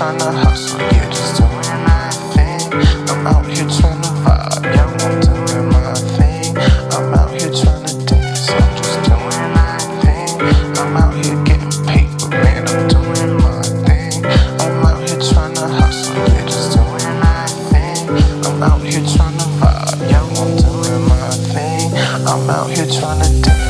trying to hustle, you just doing my thing. I'm out here trying vibe, yeah, I'm doing my thing. I'm out here trying dance, I'm just doing my thing. I'm out here getting paper, man, I'm doing my thing. I'm out here trying hustle, yeah, just doing my thing. I'm out here trying vibe, yeah, I'm doing my thing. I'm out here trying to dance.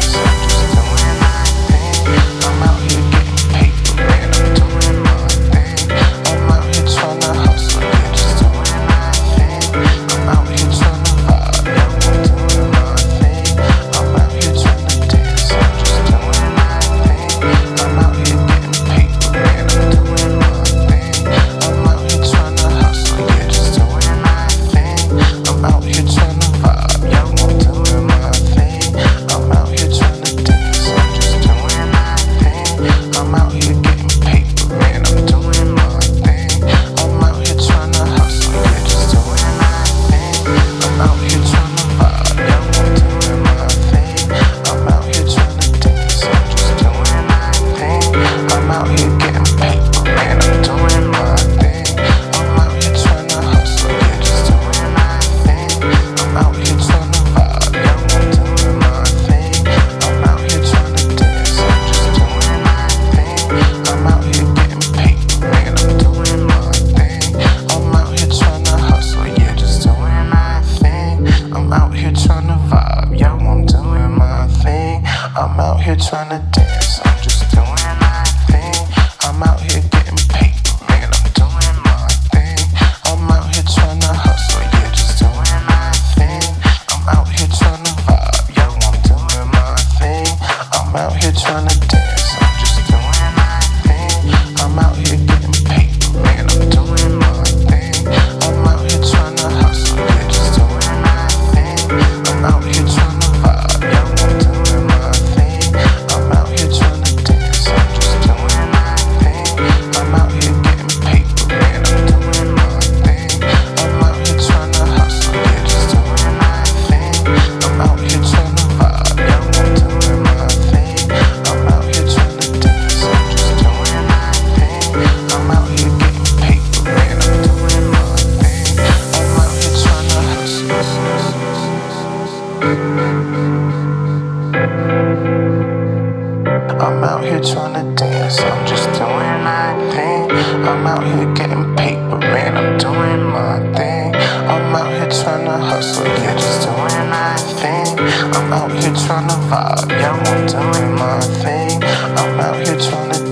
I'm just doing my thing. I'm out here tryna dance, I'm doing my thing. I'm out here trying to hustle, yeah, just doing my thing. I'm out here trying to vibe, yeah, I'm doing my thing. I'm out here trying to